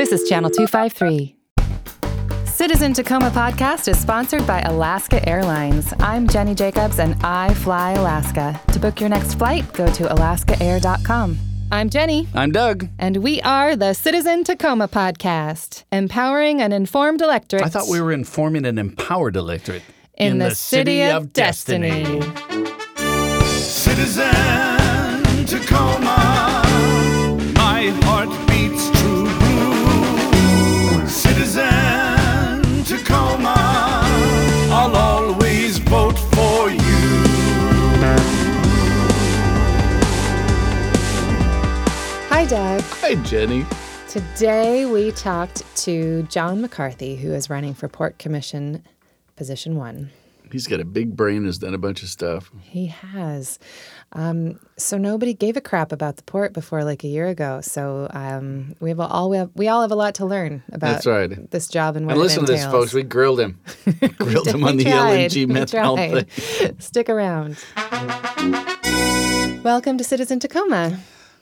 This is Channel 253. Citizen Tacoma podcast is sponsored by Alaska Airlines. I'm Jenny Jacobs and I fly Alaska. To book your next flight, go to alaskaair.com. I'm Jenny. I'm Doug. And we are the Citizen Tacoma podcast, empowering an informed electorate. I thought we were informing an empowered electorate in, in the, the, city, city of, of destiny. destiny. Citizen Tacoma, my heart beats true blue. Citizen Tacoma, I'll always vote for you. Hi, Doug. Hi, Jenny. Today we talked to John McCarthy, who is running for Port Commission Position 1. He's got a big brain, has done a bunch of stuff. He has. Um, so nobody gave a crap about the port before like a year ago. So um, we have all we, have, we all have a lot to learn about That's right. this job and what And listen to this, folks. We grilled him. grilled him on the tried. LNG methanol thing. Stick around. Welcome to Citizen Tacoma.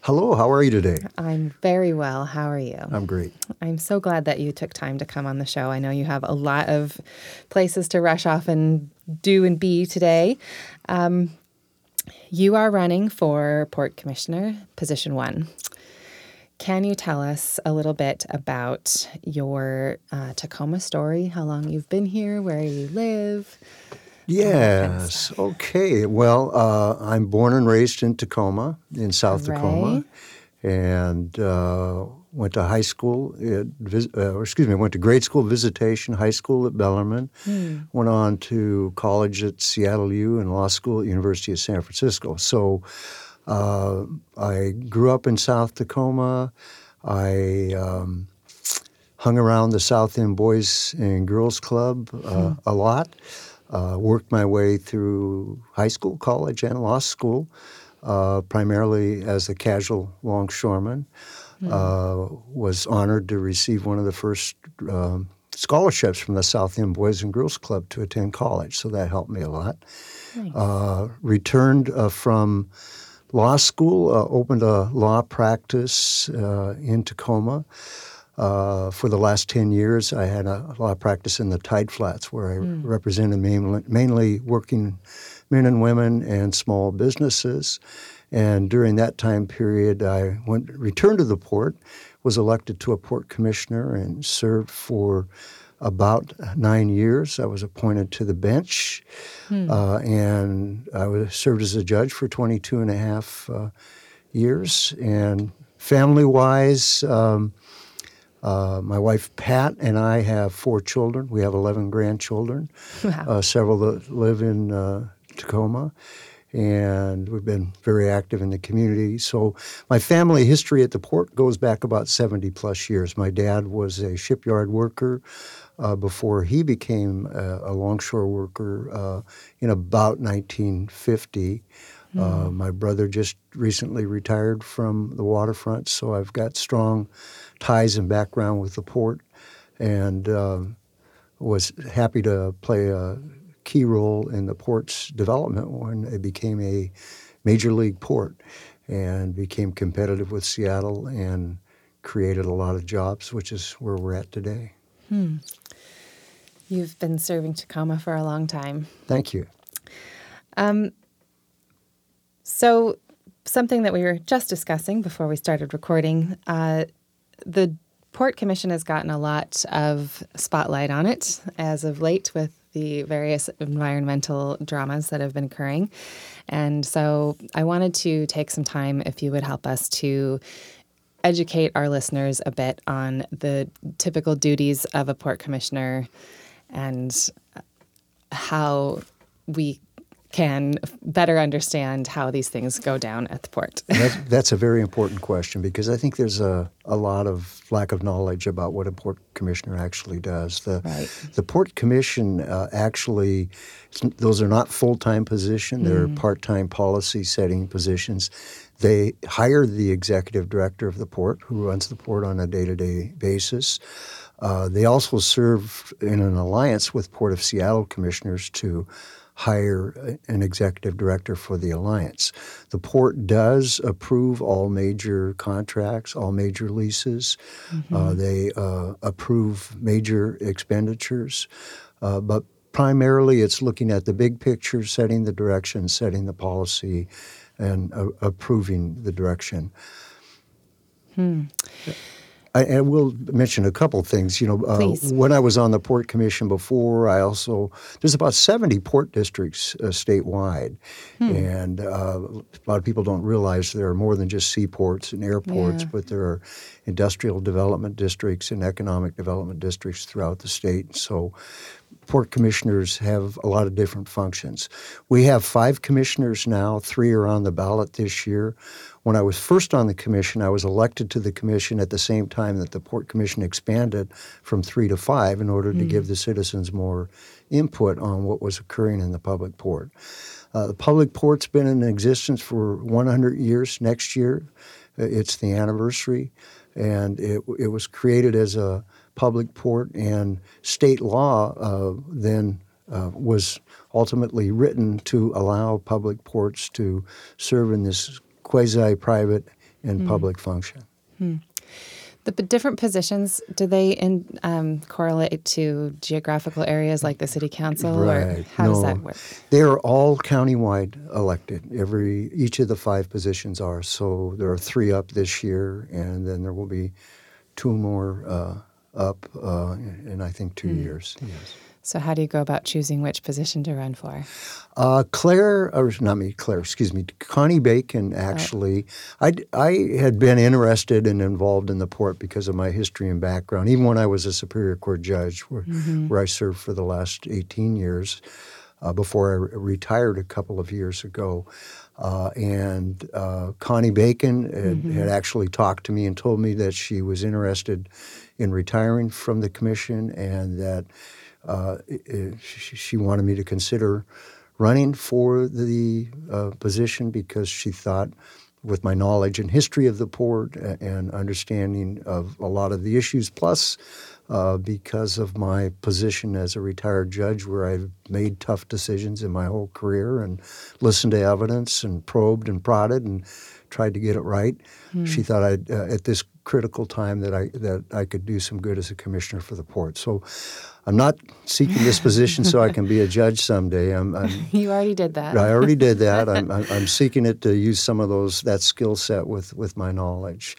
Hello, how are you today? I'm very well. How are you? I'm great. I'm so glad that you took time to come on the show. I know you have a lot of places to rush off and do and be today. Um, you are running for Port Commissioner, position one. Can you tell us a little bit about your uh, Tacoma story? How long you've been here, where you live? Yes. Okay. Well, uh, I'm born and raised in Tacoma, in South Hooray. Tacoma, and uh, went to high school. At, uh, or excuse me, went to grade school visitation, high school at Bellarmine. Hmm. Went on to college at Seattle U and law school at University of San Francisco. So uh, I grew up in South Tacoma. I um, hung around the South End Boys and Girls Club uh, hmm. a lot. Uh, worked my way through high school, college, and law school, uh, primarily as a casual longshoreman. Mm. Uh, was honored to receive one of the first um, scholarships from the South End Boys and Girls Club to attend college, so that helped me a lot. Nice. Uh, returned uh, from law school, uh, opened a law practice in Tacoma. Uh, for the last 10 years, I had a lot of practice in the Tide Flats where I mm. represented mainly, mainly working men and women and small businesses. And during that time period, I went returned to the port, was elected to a port commissioner, and served for about nine years. I was appointed to the bench, hmm. uh, and I was served as a judge for 22 and a half uh, years. And family wise, um, uh, my wife Pat and I have four children. We have 11 grandchildren, wow. uh, several that live in uh, Tacoma, and we've been very active in the community. So, my family history at the port goes back about 70 plus years. My dad was a shipyard worker. Uh, before he became a, a longshore worker uh, in about 1950. Mm. Uh, my brother just recently retired from the waterfront, so I've got strong ties and background with the port, and uh, was happy to play a key role in the port's development when it became a major league port and became competitive with Seattle and created a lot of jobs, which is where we're at today. Hmm. You've been serving Tacoma for a long time. Thank you. Um, so, something that we were just discussing before we started recording uh, the Port Commission has gotten a lot of spotlight on it as of late with the various environmental dramas that have been occurring. And so I wanted to take some time, if you would help us, to educate our listeners a bit on the typical duties of a port commissioner and how we can better understand how these things go down at the port? that's, that's, a very important question because I think there's a, a lot of lack of knowledge about what a port commissioner actually does. The, right. the port commission uh, actually, those are not full time positions, they're mm. part time policy setting positions. They hire the executive director of the port who runs the port on a day to day basis. Uh, they also serve in an alliance with Port of Seattle commissioners to hire an executive director for the alliance. The port does approve all major contracts, all major leases. Mm-hmm. Uh, they uh, approve major expenditures, uh, but primarily it's looking at the big picture, setting the direction, setting the policy, and uh, approving the direction. Hmm. I, I, will mention a couple things. You know, uh, when I was on the port commission before, I also there's about 70 port districts uh, statewide, hmm. and uh, a lot of people don't realize there are more than just seaports and airports, yeah. but there are industrial development districts and economic development districts throughout the state. So, port commissioners have a lot of different functions. We have five commissioners now. Three are on the ballot this year. When I was first on the commission, I was elected to the commission at the same time that the Port Commission expanded from three to five in order to mm. give the citizens more input on what was occurring in the public port. Uh, the public port's been in existence for 100 years next year. Uh, it's the anniversary, and it, it was created as a public port, and state law uh, then uh, was ultimately written to allow public ports to serve in this quasi private and mm. public function. Mm. The different positions, do they in, um, correlate to geographical areas like the city council, right. or how no. does that work? They are all countywide elected. Every each of the five positions are. So there are three up this year, and then there will be two more uh, up uh, in I think two mm. years. Yes. So, how do you go about choosing which position to run for? Uh, Clare, or not me, Clare, excuse me, Connie Bacon actually. Oh. I, I had been interested and involved in the port because of my history and background, even when I was a Superior Court judge, where, mm-hmm. where I served for the last 18 years uh, before I retired a couple of years ago. Uh, and uh, Connie Bacon had, mm-hmm. had, actually talked to me and told me that she was interested in retiring from the commission and that uh, she wanted me to consider running for the uh, position because she thought, with my knowledge and history of the port and understanding of a lot of the issues, plus uh, because of my position as a retired judge, where I've made tough decisions in my whole career and listened to evidence and probed and prodded and tried to get it right. Mm. She thought I'd, uh, at this critical time that I that I could do some good as a commissioner for the port. So I'm not seeking this position so I can be a judge someday. I'm, I'm, you already did that. I already did that. I'm, I'm, I'm seeking it to use some of those that skill set with with my knowledge.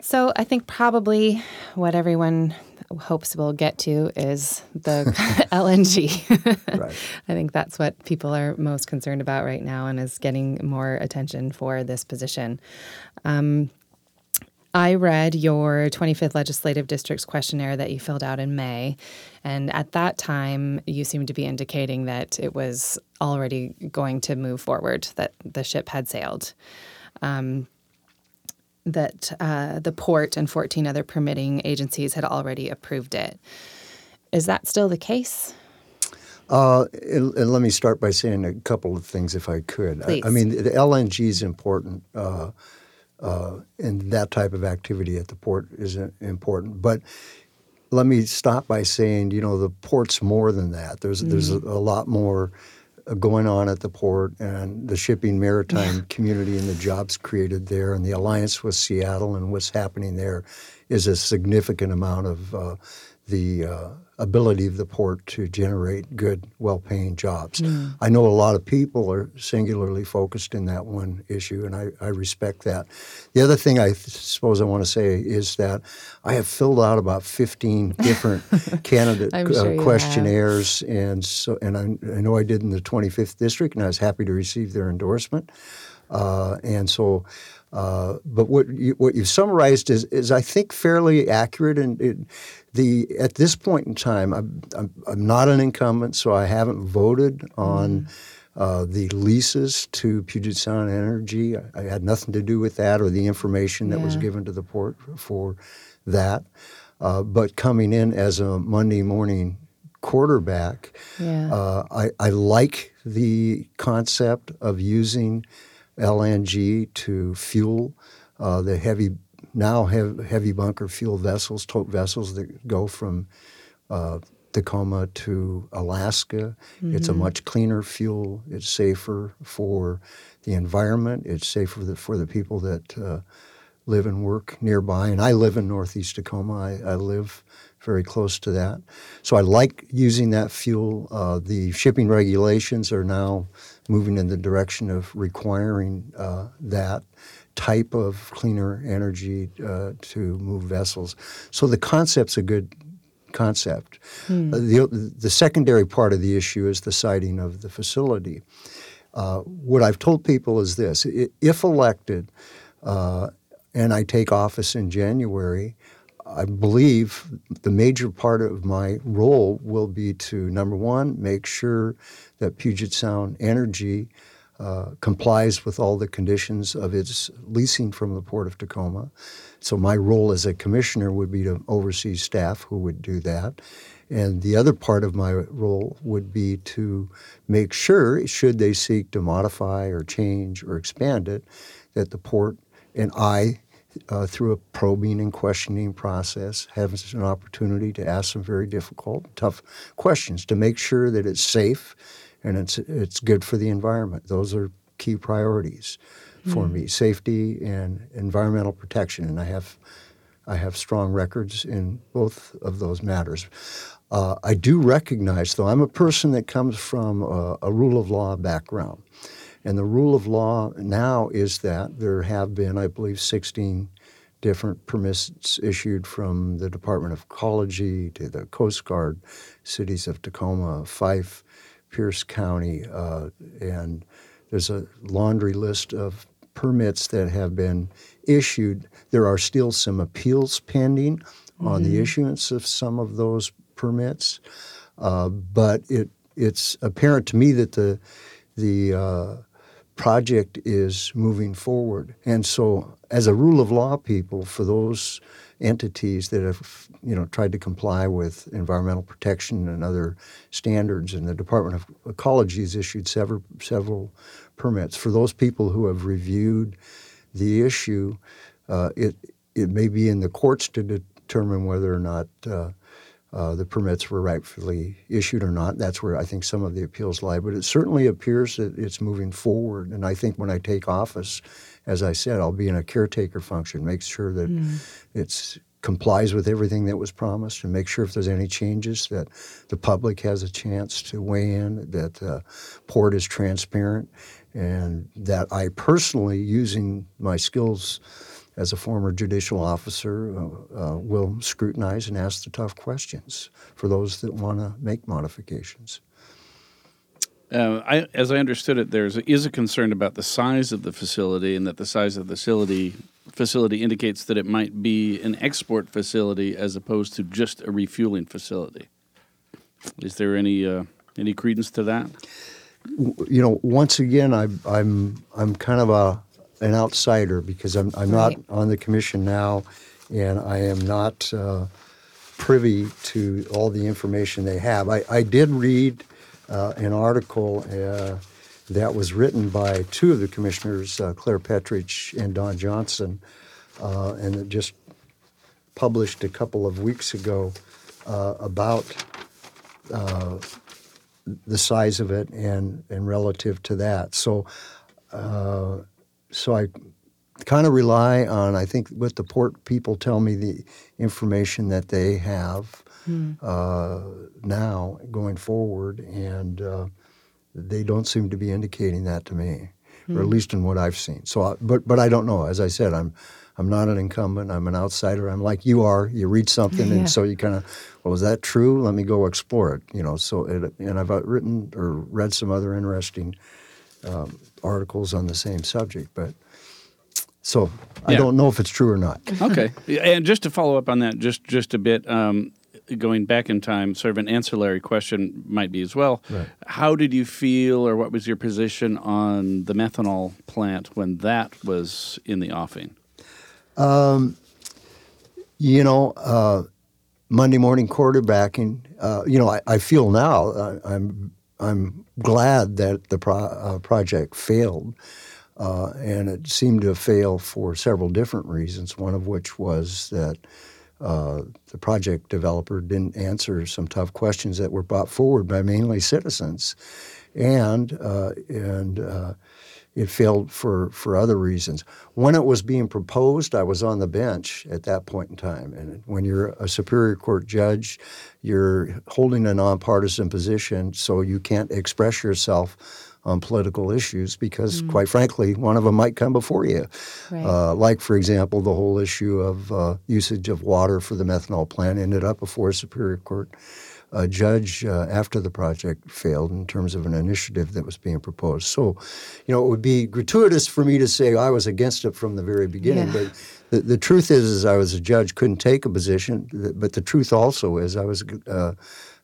So I think probably what everyone hopes we'll get to is the LNG. right. I think that's what people are most concerned about right now and is getting more attention for this position. Um, I read your 25th Legislative District's questionnaire that you filled out in May. And at that time, you seemed to be indicating that it was already going to move forward, that the ship had sailed. Um, that uh, the port and 14 other permitting agencies had already approved it. Is that still the case? Uh, and, and, let me start by saying a couple of things, if I could. I, I, mean, the LNG is important, uh, uh, and that type of activity at the port is important. But let me stop by saying, you know, the port's more than that. There's mm. there's a, a lot more going on at the port and the shipping maritime community and the jobs created there and the alliance with Seattle and what's happening there is a significant amount of uh, the uh, ability of the port to generate good, well paying jobs. Mm. I know a lot of people are singularly focused in that one issue, and I, I respect that. The other thing I th- suppose I want to say is that I have filled out about 15 different candidate sure uh, questionnaires, and so and I, I, know I did in the 25th district, and I was happy to receive their endorsement. Uh, and so uh, but what you, what you've summarized is, is I think fairly accurate. And it, the at this point in time, I'm, I'm, I'm, not an incumbent, so I haven't voted on mm. uh, the leases to Puget Sound Energy. I, I, had nothing to do with that or the information that yeah. was given to the port for that. Uh, but coming in as a Monday morning quarterback, yeah. Uh, I, I like the concept of using LNG to fuel uh, the heavy now have heavy bunker fuel vessels, TOTE vessels that go from uh, Tacoma to Alaska. It's a much cleaner fuel. It's safer for the environment. It's safer the, for the people that uh, live and work nearby. And I live in Northeast Tacoma. I, I live very close to that. So I like using that fuel. Uh, the shipping regulations are now moving in the direction of requiring uh, that type of cleaner energy uh, to move vessels. So the concept's a good concept. Uh, the, the secondary part of the issue is the siting of the facility. Uh, what I've told people is this if elected, uh, and I take office in January, I believe the major part of my role will be to number one, make sure that Puget Sound Energy uh, complies with all the conditions of its leasing from the Port of Tacoma. So my role as a commissioner would be to oversee staff who would do that. And the other part of my role would be to make sure, should they seek to modify or change or expand it, that the port and I, uh, through a probing and questioning process, have an opportunity to ask some very difficult, tough questions to make sure that it's safe and it's it's good for the environment. Those are key priorities for me: safety and environmental protection. And I have I have strong records in both of those matters. Uh, I do recognize, though, I'm a person that comes from a, a rule of law background. And the rule of law now is that there have been, I believe, 16 different permits issued from the Department of Ecology to the Coast Guard, cities of Tacoma, Fife, Pierce County, uh, and there's a laundry list of permits that have been issued. There are still some appeals pending on the issuance of some of those permits, uh, but it it's apparent to me that the the uh, project is moving forward. And so, as a rule of law people, for those entities that have you know tried to comply with environmental protection and other standards, and the Department of Ecology has issued several several permits for those people who have reviewed the issue. Uh, it it may be in the courts to determine whether or not. Uh, uh, the permits were rightfully issued or not. That's where I think some of the appeals lie. But it certainly appears that it's moving forward. And I think when I take office, as I said, I'll be in a caretaker function, make sure that it complies with everything that was promised, and make sure if there's any changes that the public has a chance to weigh in, that the port is transparent, and that I personally, using my skills as a former judicial officer, uh, uh, will scrutinize and ask the tough questions for those that want to make modifications. Uh, I, as I understood it, there is a concern about the size of the facility, and that the size of the facility facility indicates that it might be an export facility as opposed to just a refueling facility. Is there any uh, any credence to that? You know, once again, I, I'm I'm kind of a an outsider because I'm I'm Right. not on the commission now, and I am not uh, privy to all the information they have. I, I did read uh, an article uh, that was written by two of the commissioners, uh, Clare Petrich and Don Johnson, uh, and it just published a couple of weeks ago uh, about uh, the size of it and and relative to that. So, uh, so I kind of rely on I think what the port people tell me the information that they have uh, now going forward, and uh, they don't seem to be indicating that to me, or at least in what I've seen. So, I, but but I don't know. As I said, I'm. I'm not an incumbent. I'm an outsider. I'm like you are. You read something, Yeah. and so you kind of, well, is that true? Let me go explore it. You know. So, it, and I've uh, written or read some other interesting um, articles on the same subject, but so I Yeah. don't know if it's true or not. Okay, and just to follow up on that, just just a bit, um, going back in time, sort of an ancillary question might be as well. Right. How did you feel, or what was your position on the methanol plant when that was in the offing? You know, uh, Monday morning quarterbacking. Uh, you know, I, I feel now uh, I'm I'm glad that the pro- uh, project failed, uh, and it seemed to fail for several different reasons. One of which was that uh, the project developer didn't answer some tough questions that were brought forward by mainly citizens, and uh, and uh, it failed for for other reasons. When it was being proposed, I was on the bench at that point in time, and when you're a superior court judge, you're holding a nonpartisan position, so you can't express yourself on political issues because, mm. quite frankly, one of them might come before you. Right. Uh, like, for example, the whole issue of uh, usage of water for the methanol plant ended up before a Superior Court uh, judge uh, after the project failed in terms of an initiative that was being proposed. So, you know, it would be gratuitous for me to say I was against it from the very beginning, yeah. but the, the truth is, is I was a judge, couldn't take a position, but the truth also is I was uh,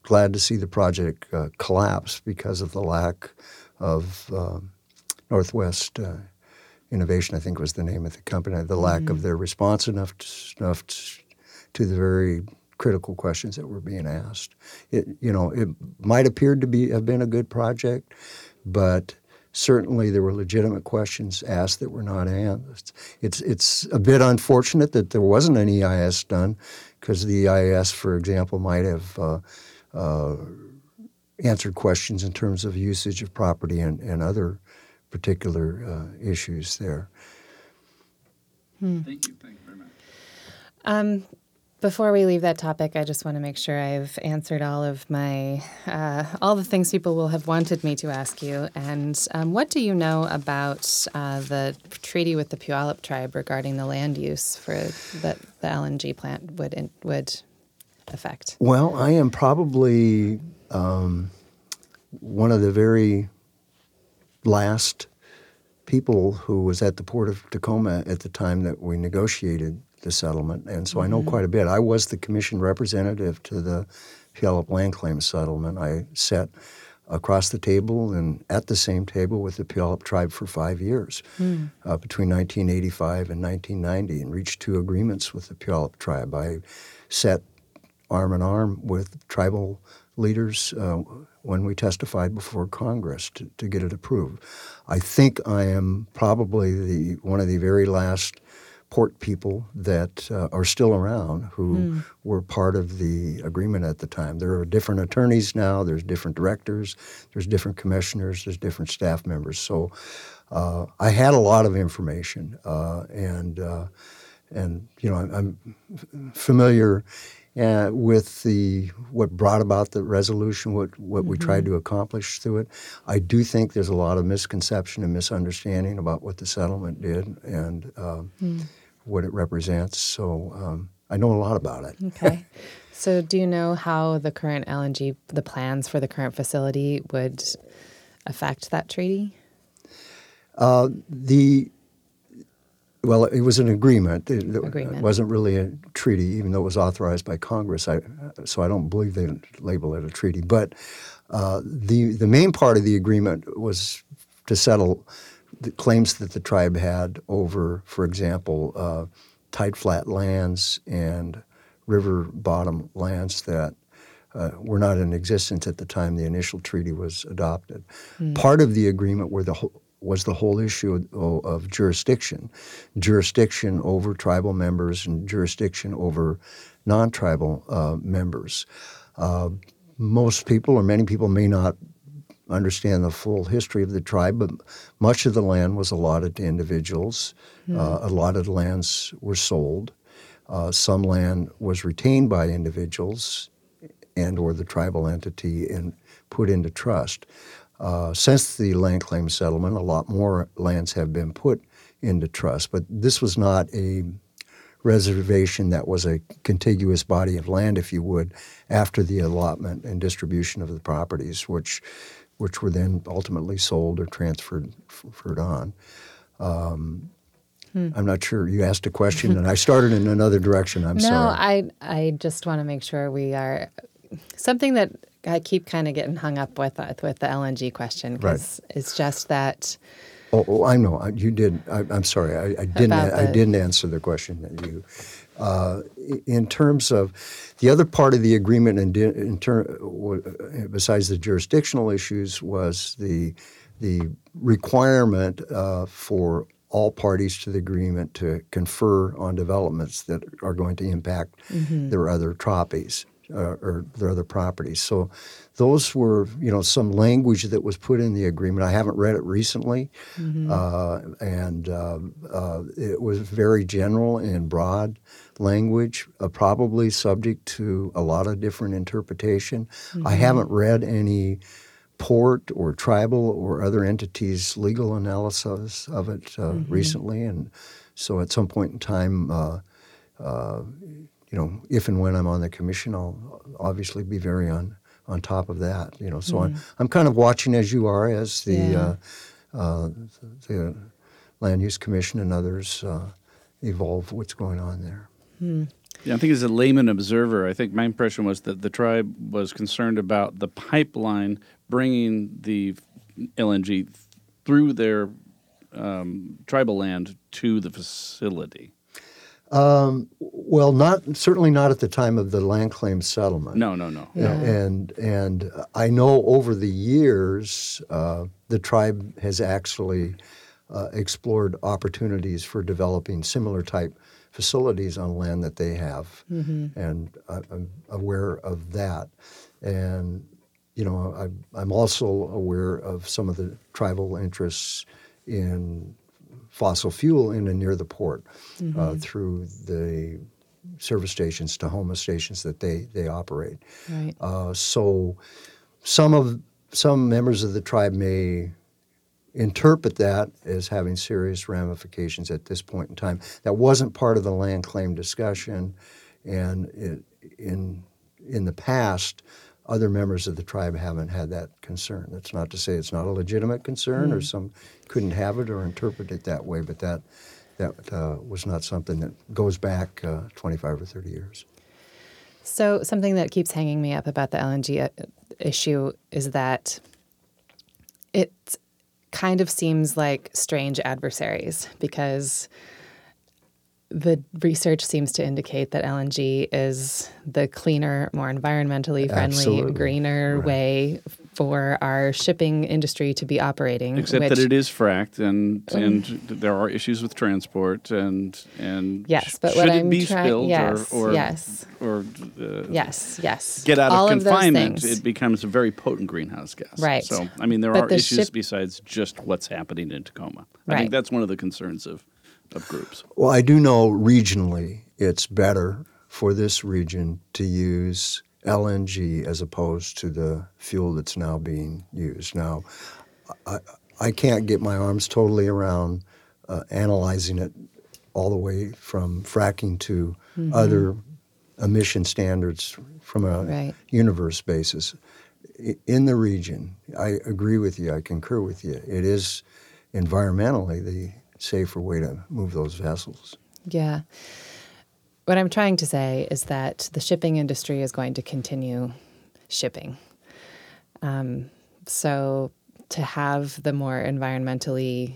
glad to see the project uh, collapse because of the lack of um, Northwest uh, Innovation, I think was the name of the company, the lack mm-hmm. of their response enough to, enough to the very critical questions that were being asked. It, you know, it might appear to be have been a good project, but certainly there were legitimate questions asked that were not asked. It's it's a bit unfortunate that there wasn't an EIS done, because the EIS, for example, might have uh, uh, answered questions in terms of usage of property and, and other particular uh, issues there. Hmm. Thank you. Thank you very much. Um, before we leave that topic, I just want to make sure I've answered all of my uh, all the things people will have wanted me to ask you. And um, what do you know about uh, the treaty with the Puyallup tribe regarding the land use for that the LNG plant would in, would affect? Well, I am probably um, one of the very last people who was at the port of Tacoma at the time that we negotiated the settlement, and so mm-hmm. I know mm-hmm. quite a bit. I was the commission representative to the Puyallup land claim settlement. I sat across the table and at the same table with the Puyallup tribe for five years mm. uh, between 1985 and 1990 and reached two agreements with the Puyallup tribe. I sat arm in arm with tribal leaders uh, when we testified before Congress to, to, get it approved. I think I am probably the one of the very last port people that uh, are still around who mm. were part of the agreement at the time. There are different attorneys now. There's different directors. There's different commissioners. There's different staff members. So uh, I had a lot of information, uh, and uh, and you know I'm, I'm familiar uh, with the what brought about the resolution, what what mm-hmm. we tried mm-hmm. to accomplish through it. I do think there's a lot of misconception and misunderstanding about what the settlement did and um, mm. What it represents. So um, I know a lot about it. Okay. so do you know how the current LNG, the plans for the current facility would affect that treaty? Uh, the well, it was an agreement. It, agreement. It wasn't really a treaty, even though it was authorized by Congress. I, so I don't believe they label it a treaty. But uh, the the main part of the agreement was to settle the claims that the tribe had over, for example, uh, tide flat lands and river bottom lands that uh, were not in existence at the time the initial treaty was adopted. Mm. Part of the agreement were the was the whole issue of, of, jurisdiction, jurisdiction over tribal members and jurisdiction over non-tribal uh, members. Uh, most people, or many people, may not understand the full history of the tribe, but much of the land was allotted to individuals. Mm. Uh, allotted lands were sold. Uh, some land was retained by individuals and or the tribal entity and put into trust. Uh, since the land claim settlement, a lot more lands have been put into trust, but this was not a reservation that was a contiguous body of land, if you would, after the allotment and distribution of the properties, which which were then ultimately sold or transferred on. Um, hmm. I'm not sure. You asked a question, and I started in another direction. I'm no, sorry. No, I I just want to make sure we are something that I keep kind of getting hung up with uh, with the LNG question because right. it's just that. Oh, oh, I know you did. I, am sorry, I, I didn't. The, I didn't answer the question that you. Uh, in terms of the other part of the agreement, in, in ter- besides the jurisdictional issues, was the the requirement uh, for all parties to the agreement to confer on developments that are going to impact their other tropies uh, or their other properties. So those were, you know, some language that was put in the agreement. I haven't read it recently, uh, and uh, uh, it was very general and broad language, uh, probably subject to a lot of different interpretation. I haven't read any port or tribal or other entities' legal analysis of it uh, recently, and so at some point in time. Uh, uh, you know, if and when I'm on the commission, I'll obviously be very on on top of that. You know, so I'm, I'm kind of watching as you are, as the Yeah. uh, uh, the land use commission and others uh, evolve what's going on there. Yeah, I think as a layman observer, I think my impression was that the tribe was concerned about the pipeline bringing the LNG through their um, tribal land to the facility. Well, not certainly not at the time of the land claim settlement. No, no, no. Yeah. And and I know over the years uh, the tribe has actually uh, explored opportunities for developing similar type facilities on land that they have, and I, I'm aware of that. And you know, I'm, I'm also aware of some of the tribal interests in fossil fuel in and near the port uh, through the service stations, Tahoma stations that they they operate. Right. Uh, so some of some members of the tribe may interpret that as having serious ramifications at this point in time. That wasn't part of the land claim discussion, and it, in in the past, other members of the tribe haven't had that concern. That's not to say it's not a legitimate concern, or some couldn't have it or interpret it that way, but that that uh, was not something that goes back uh, 25 or 30 years. So, something that keeps hanging me up about the LNG uh, issue is that it kind of seems like strange adversaries because the research seems to indicate that LNG is the cleaner, more environmentally friendly, Absolutely. greener Right. way for our shipping industry to be operating. Except which, that it is fracked, and and there are issues with transport, and and Yes, sh- but should what it I'm be trying- spilled yes, or or yes. or uh, Yes, yes. get out All of of confinement, things. it becomes a very potent greenhouse gas. Right. So, I mean, there But are the issues ship- besides just what's happening in Tacoma. I Right. think that's one of the concerns of, of groups. Well, I do know regionally it's better for this region to use LNG as opposed to the fuel that's now being used. Now, I, I can't get my arms totally around uh, analyzing it all the way from fracking to other emission standards from a Right. universe basis. In the region, I agree with you, I concur with you. It is environmentally the safer way to move those vessels. Yeah. What I'm trying to say is that the shipping industry is going to continue shipping. Um, so to have the more environmentally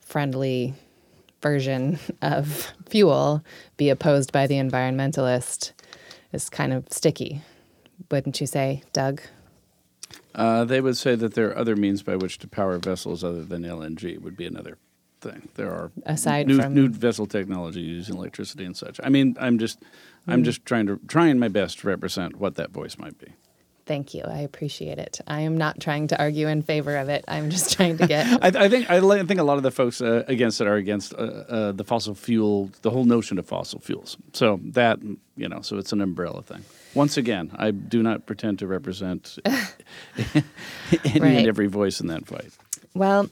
friendly version of fuel be opposed by the environmentalist is kind of sticky. Wouldn't you say, Doug? Uh, they would say that there are other means by which to power vessels other than LNG would be another thing. There are Aside new, from- new vessel technology using electricity and such. I mean, I'm just Mm. I'm just trying to trying my best to represent what that voice might be. Thank you. I appreciate it. I am not trying to argue in favor of it. I'm just trying to get I, I think I think a lot of the folks uh, against it are against uh, uh, the fossil fuel, the whole notion of fossil fuels. So that you know, so it's an umbrella thing. Once again, I do not pretend to represent any Right. and every voice in that fight. Well,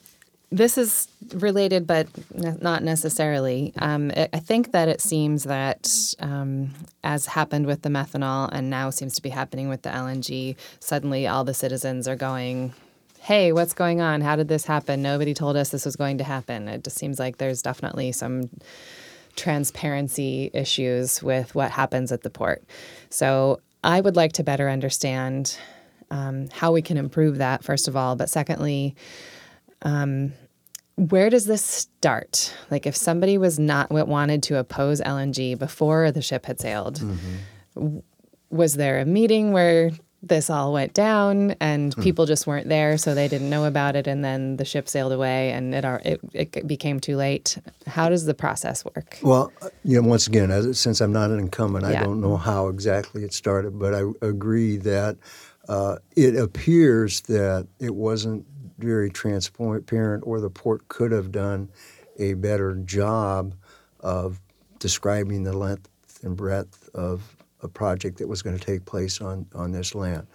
this is related, but ne- not necessarily. Um, I I think that it seems that, um, as happened with the methanol and now seems to be happening with the LNG, suddenly all the citizens are going, Hey, what's going on? How did this happen? Nobody told us this was going to happen. It just seems like there's definitely some transparency issues with what happens at the port. So I would like to better understand um, how we can improve that, first of all. But secondly, um, where does this start? Like, if somebody was not wanted to oppose LNG before the ship had sailed, w- was there a meeting where this all went down and Hmm. people just weren't there, so they didn't know about it, and then the ship sailed away and it it, it became too late. How does the process work? Well, uh, you know, once again, as, since I'm not an incumbent, I don't know how exactly it started, but I agree that uh, it appears that it wasn't very transparent, or the port could have done a better job of describing the length and breadth of a project that was going to take place on, on this land.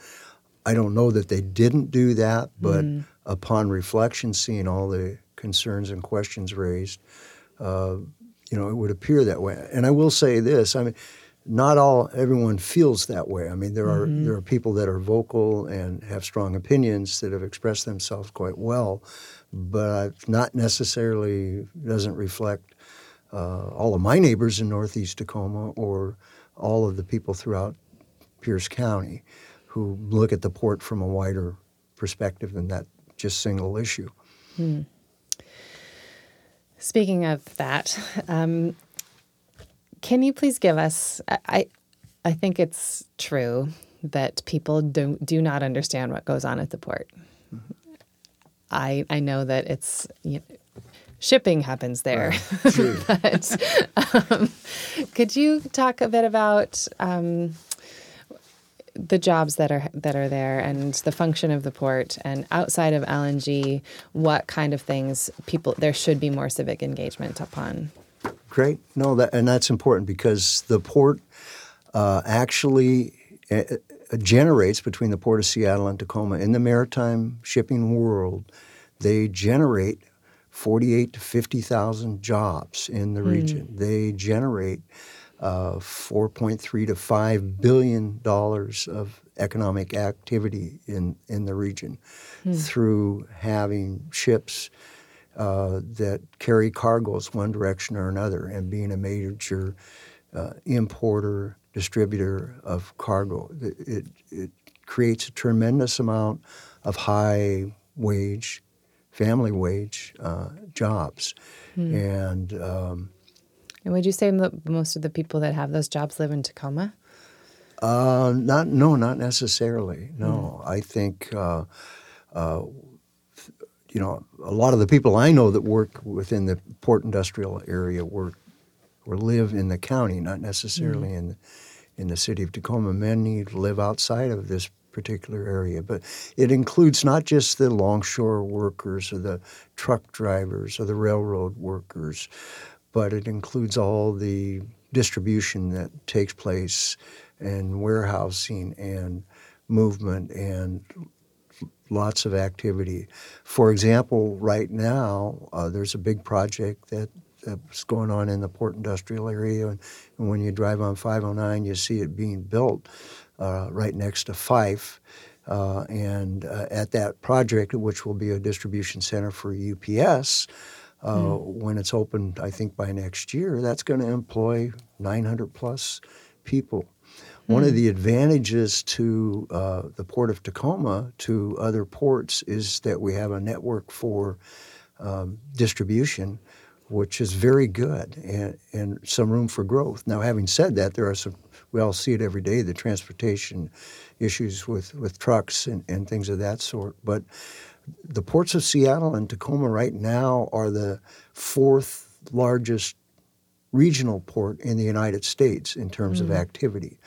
I don't know that they didn't do that, but upon reflection, seeing all the concerns and questions raised, uh, you know, it would appear that way. And I will say this: I mean, not all everyone feels that way. I mean, there are there are people that are vocal and have strong opinions that have expressed themselves quite well, but not necessarily doesn't reflect uh, all of my neighbors in Northeast Tacoma or all of the people throughout Pierce County who look at the port from a wider perspective than that just single issue. Speaking of that, um, can you please give us? I- I, think it's true that people do do not understand what goes on at the port. I I know that it's you know, shipping happens there, but um, could you talk a bit about? Um, the jobs that are that are there and the function of the port and outside of LNG, what kind of things people there should be more civic engagement upon. Great. No, that and that's important because the port uh, actually uh, uh, generates between the port of Seattle and Tacoma in the maritime shipping world. They generate forty-eight to fifty thousand jobs in the region. They generate uh, four point three to five billion dollars of economic activity in in the region through having ships uh, that carry cargoes one direction or another and being a major uh, importer, distributor of cargo. It, it, creates a tremendous amount of high wage, family wage uh, jobs. And um, And would you say that most of the people that have those jobs live in Tacoma? Uh, not no, not necessarily. No, I think uh, uh, you know a lot of the people I know that work within the port industrial area work or live in the county, not necessarily mm. in in the city of Tacoma. Many live outside of this particular area, but it includes not just the longshore workers or the truck drivers or the railroad workers, but it includes all the distribution that takes place and warehousing and movement and lots of activity. For example, right now uh, there's a big project that that's going on in the port industrial area, and, and when you drive on 509, you see it being built uh, right next to Fife. Uh, and uh, at that project, which will be a distribution center for UPS, uh, when it's opened, I think by next year, that's going to employ 900 plus people. One of the advantages to uh, the Port of Tacoma to other ports is that we have a network for um, distribution, which is very good and, and some room for growth. Now, having said that, there are some, we all see it every day, the transportation issues with, with trucks and, and things of that sort. But the ports of Seattle and Tacoma right now are the fourth largest regional port in the United States in terms of activity.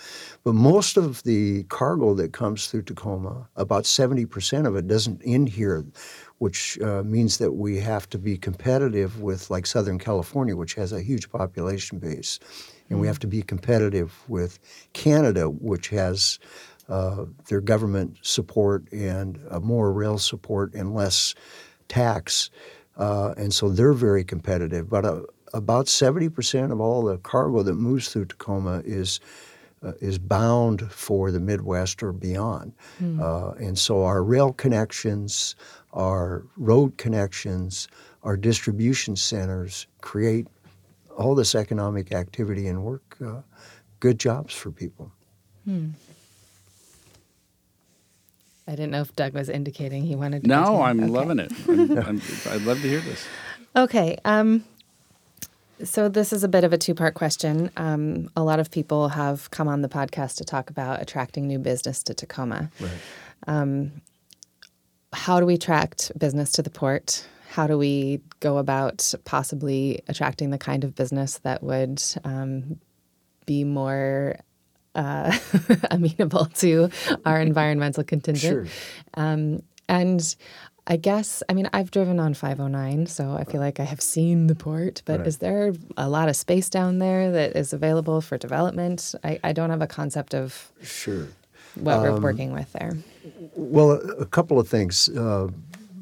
But most of the cargo that comes through Tacoma, about 70% of it doesn't end here, which uh, means that we have to be competitive with like Southern California, which has a huge population base. And we have to be competitive with Canada, which has uh, their government support and uh, more rail support and less tax. Uh, and so they're very competitive. But uh, about 70% of all the cargo that moves through Tacoma is uh, is bound for the Midwest or beyond. Uh, and so our rail connections, our road connections, our distribution centers create all this economic activity and work uh, good jobs for people. I didn't know if Doug was indicating he wanted to. No, continue. I'm Okay. loving it. I'm, I'm, I'd love to hear this. Okay. Um, So, this is a bit of a two part question. Um, a lot of people have come on the podcast to talk about attracting new business to Tacoma. Um, how do we attract business to the port? How do we go about possibly attracting the kind of business that would um, be more uh, amenable to our environmental contingent? Sure. Um, and I guess, I mean, I've driven on 509, so I feel like I have seen the port, but Right. is there a lot of space down there that is available for development? I, I don't have a concept of Sure. what Um, we're working with there. Well, a, a couple of things. Uh,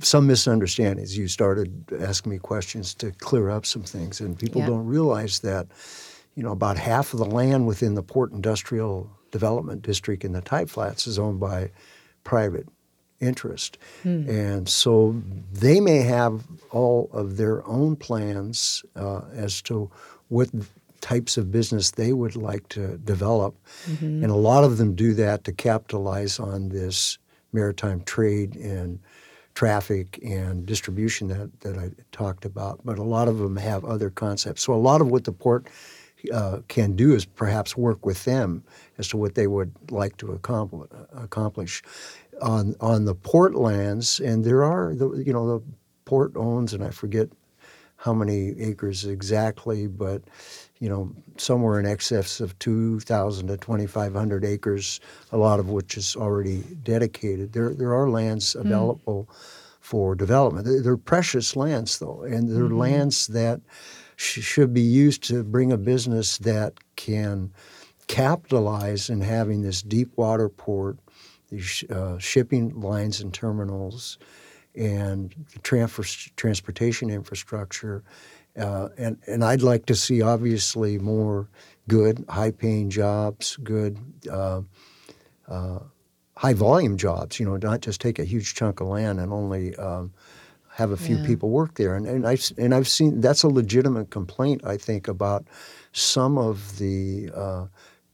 some misunderstandings. You started asking me questions to clear up some things, and people Yeah. don't realize that, you know, about half of the land within the Port Industrial Development District in the Tide Flats is owned by private interest. And so they may have all of their own plans uh, as to what types of business they would like to develop. And a lot of them do that to capitalize on this maritime trade and traffic and distribution that, that I talked about. But a lot of them have other concepts. So a lot of what the port uh, can do is perhaps work with them as to what they would like to accompli- accomplish on on the port lands. And there are the you know the port owns, and I forget how many acres exactly, but you know somewhere in excess of 2,000 to 2,500 acres, a lot of which is already dedicated. There there are lands hmm. available for development. They're, they're precious lands though, and they're mm-hmm. lands that sh- should be used to bring a business that can capitalize in having this deep water port, these uh, shipping lines and terminals, and the transfer, transportation infrastructure. Uh, and, and I'd like to see obviously more good, high paying jobs, good, uh, uh, high volume jobs, you know, not just take a huge chunk of land and only um, have a few Yeah. people work there. And, and, I've, and I've seen that's a legitimate complaint, I think, about some of the uh,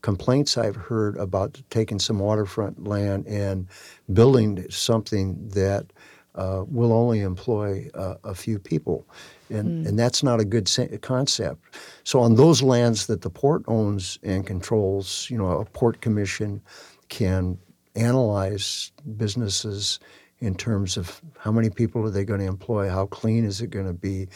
complaints I've heard about taking some waterfront land and building something that uh, will only employ uh, a few people. And, and that's not a good concept. So on those lands that the port owns and controls, you know, a port commission can analyze businesses in terms of how many people are they going to employ, how clean is it going to be,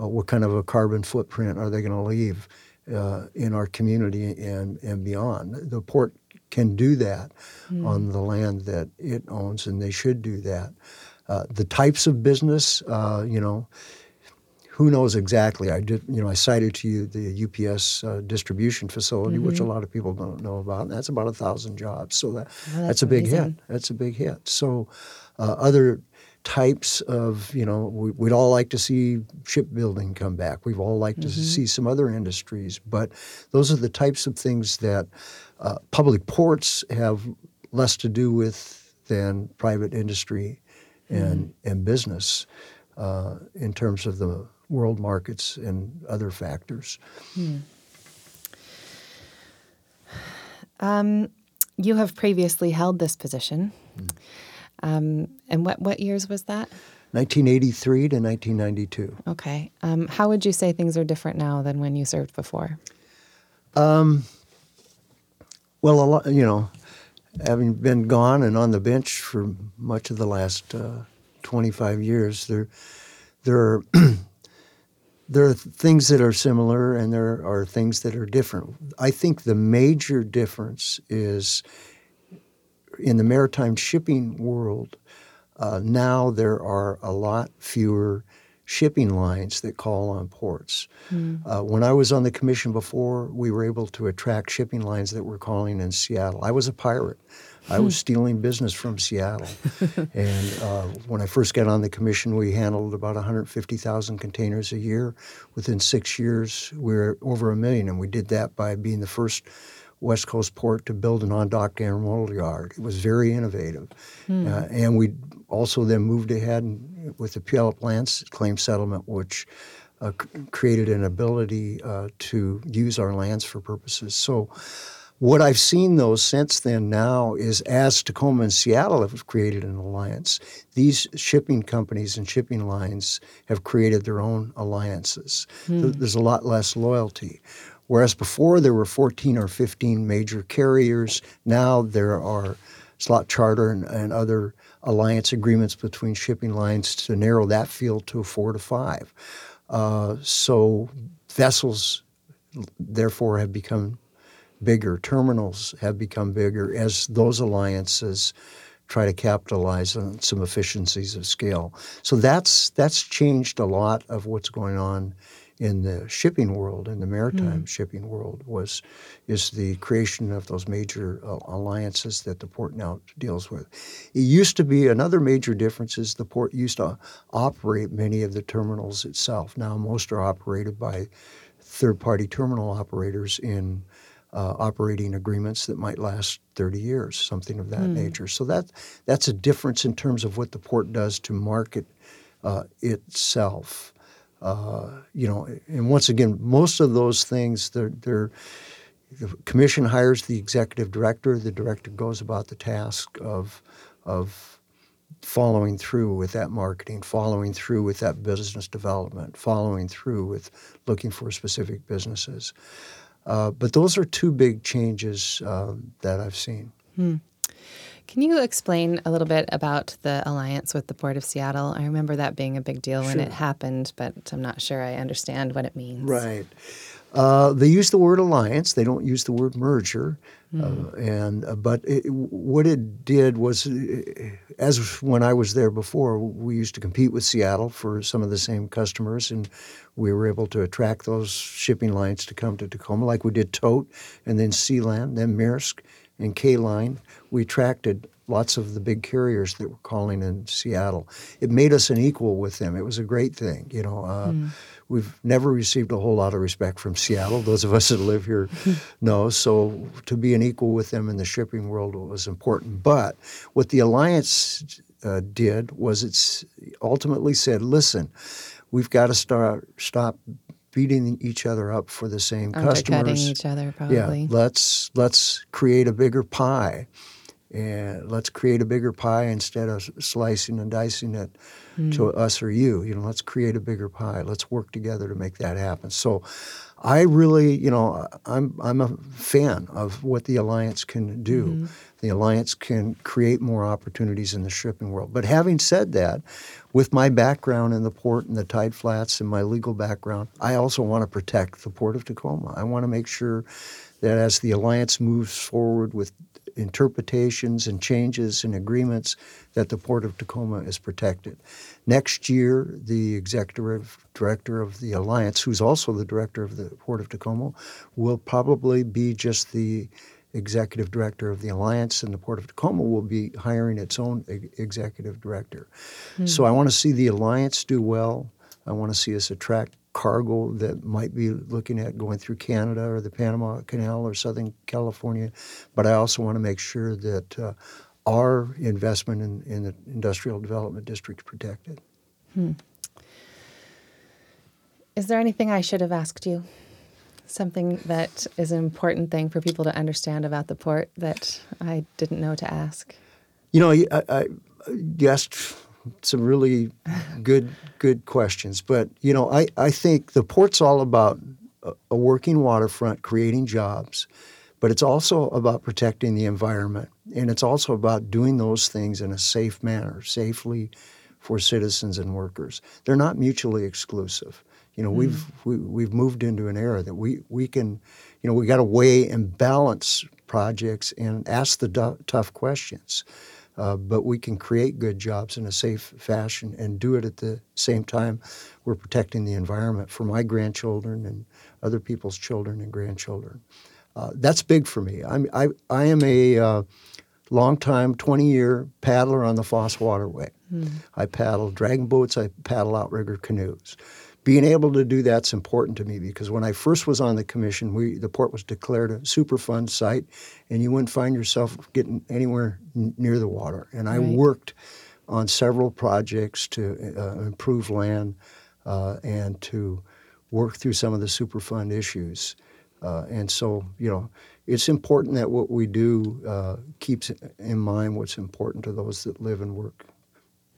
uh, what kind of a carbon footprint are they going to leave uh, in our community and, and beyond. The port can do that on the land that it owns, and they should do that. Uh, the types of business, uh, you know, who knows exactly? I did, you know, I cited to you the UPS uh, distribution facility, which a lot of people don't know about. And that's about a thousand jobs. So that Oh, that's that's, a big amazing. hit. That's a big hit. So uh, other types of, you know, we, we'd all like to see shipbuilding come back. We've all liked to see some other industries, but those are the types of things that uh, public ports have less to do with than private industry and and business uh, in terms of the world markets and other factors. You have previously held this position. Hmm. Um, and what, what years was that? 1983 to 1992. Okay. Um, how would you say things are different now than when you served before? Well, a lot, you know, having been gone and on the bench for much of the last uh, 25 years, there, there are there are things that are similar and there are things that are different. I think the major difference is in the maritime shipping world. Uh, now there are a lot fewer shipping lines that call on ports. Uh, when I was on the commission before, we were able to attract shipping lines that were calling in Seattle. I was a pirate. I was stealing business from Seattle. and uh, when I first got on the commission, we handled about 150,000 containers a year. Within six years, we were over a million, and we did that by being the first West Coast port to build an on-dock intermodal yard. It was very innovative. Uh, and we also then moved ahead with the Puyallup Land Claim Settlement, which uh, created an ability uh, to use our lands for purposes. So what I've seen though since then now is as Tacoma and Seattle have created an alliance, these shipping companies and shipping lines have created their own alliances. There's a lot less loyalty. Whereas before there were 14 or 15 major carriers, now there are slot charter and, and other alliance agreements between shipping lines to narrow that field to four to five. Uh, so vessels, therefore, have become bigger. Terminals have become bigger as those alliances try to capitalize on some efficiencies of scale. So that's that's changed a lot of what's going on in the shipping world, in the maritime shipping world, was is the creation of those major uh, alliances that the port now deals with. It used to be another major difference is the port used to operate many of the terminals itself. Now most are operated by third-party terminal operators in uh, operating agreements that might last 30 years, something of that nature. So that that's a difference in terms of what the port does to market uh, itself. Uh, you know, and once again, most of those things, they're, they're the commission hires the executive director. The director goes about the task of of following through with that marketing, following through with that business development, following through with looking for specific businesses. Uh, but those are two big changes um, that I've seen. Can you explain a little bit about the alliance with the Port of Seattle? I remember that being a big deal when it happened, but I'm not sure I understand what it means. Right. Uh, they use the word alliance. They don't use the word merger. Uh, and uh, but it, what it did was, uh, as when I was there before, we used to compete with Seattle for some of the same customers, and we were able to attract those shipping lines to come to Tacoma, like we did TOTE, and then Sea-Land, then Maersk, and K Line. We attracted lots of the big carriers that were calling in Seattle. It made us an equal with them. It was a great thing, you know. Uh, We've never received a whole lot of respect from Seattle. Those of us that live here know. So to be an equal with them in the shipping world was important. But what the alliance uh, did was it's ultimately said, listen, we've got to start stop beating each other up for the same Undercutting customers. each other, probably. Yeah, let's let's create a bigger pie, and let's create a bigger pie instead of slicing and dicing it to hmm. us or you. You know, let's create a bigger pie. Let's work together to make that happen. So, I really, you know, I'm I'm a fan of what the alliance can do. Mm-hmm. The alliance can create more opportunities in the shipping world. But having said that, with my background in the port and the tide flats and my legal background, I also want to protect the port of Tacoma. I want to make sure that as the alliance moves forward with interpretations and changes and agreements, that the port of Tacoma is protected. Next year, the executive director of the alliance, who's also the director of the port of Tacoma, will probably be just the executive director of the alliance, and the port of Tacoma will be hiring its own e- executive director. Hmm. So I want to see the alliance do well. I want to see us attract cargo that might be looking at going through Canada or the Panama Canal or Southern California. But I also want to make sure that uh, our investment in, in the industrial development district is protected. Is there anything I should have asked you? Something that is an important thing for people to understand about the port that I didn't know to ask? You know, I, I, you asked some really good good questions, but you know, I, I think the port's all about a, a working waterfront, creating jobs, but it's also about protecting the environment, and it's also about doing those things in a safe manner, safely for citizens and workers. They're not mutually exclusive. You know, we've mm. we, we've moved into an era that we we can, you know, we got to weigh and balance projects and ask the du- tough questions. Uh, but we can create good jobs in a safe fashion and do it at the same time we're protecting the environment for my grandchildren and other people's children and grandchildren. Uh, that's big for me. I'm, I, I am a uh, long-time, 20-year paddler on the Foss Waterway. I paddle dragon boats. I paddle outrigger canoes. Being able to do that's important to me because when I first was on the commission, we the port was declared a Superfund site, and you wouldn't find yourself getting anywhere n- near the water. And I Right. worked on several projects to uh, improve land uh, and to work through some of the Superfund issues. Uh, and so, you know, it's important that what we do uh, keeps in mind what's important to those that live and work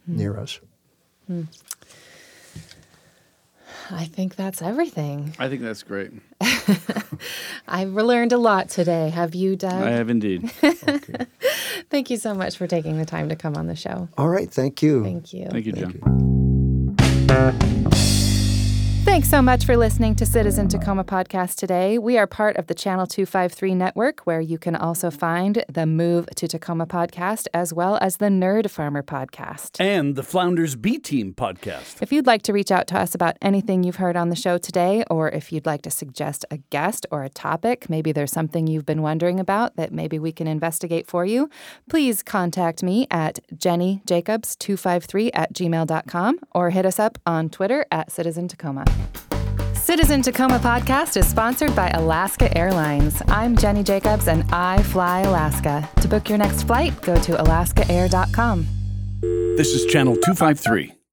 near us. I think that's everything. I think that's great. I've learned a lot today. Have you, Doug? I have indeed. Okay. Thank you so much for taking the time to come on the show. All right. Thank you. Thank you. Thank you, John. Thanks so much for listening to Citizen Tacoma podcast today. We are part of the Channel 253 network, where you can also find the Move to Tacoma podcast as well as the Nerd Farmer podcast. And the Flounders B Team podcast. If you'd like to reach out to us about anything you've heard on the show today, or if you'd like to suggest a guest or a topic, maybe there's something you've been wondering about that maybe we can investigate for you, please contact me at jennyjacobs253 at gmail.com or hit us up on Twitter at Citizen Tacoma. Citizen Tacoma podcast is sponsored by Alaska Airlines. I'm Jenny Jacobs and I fly Alaska. To book your next flight, go to alaskaair.com. This is Channel 253.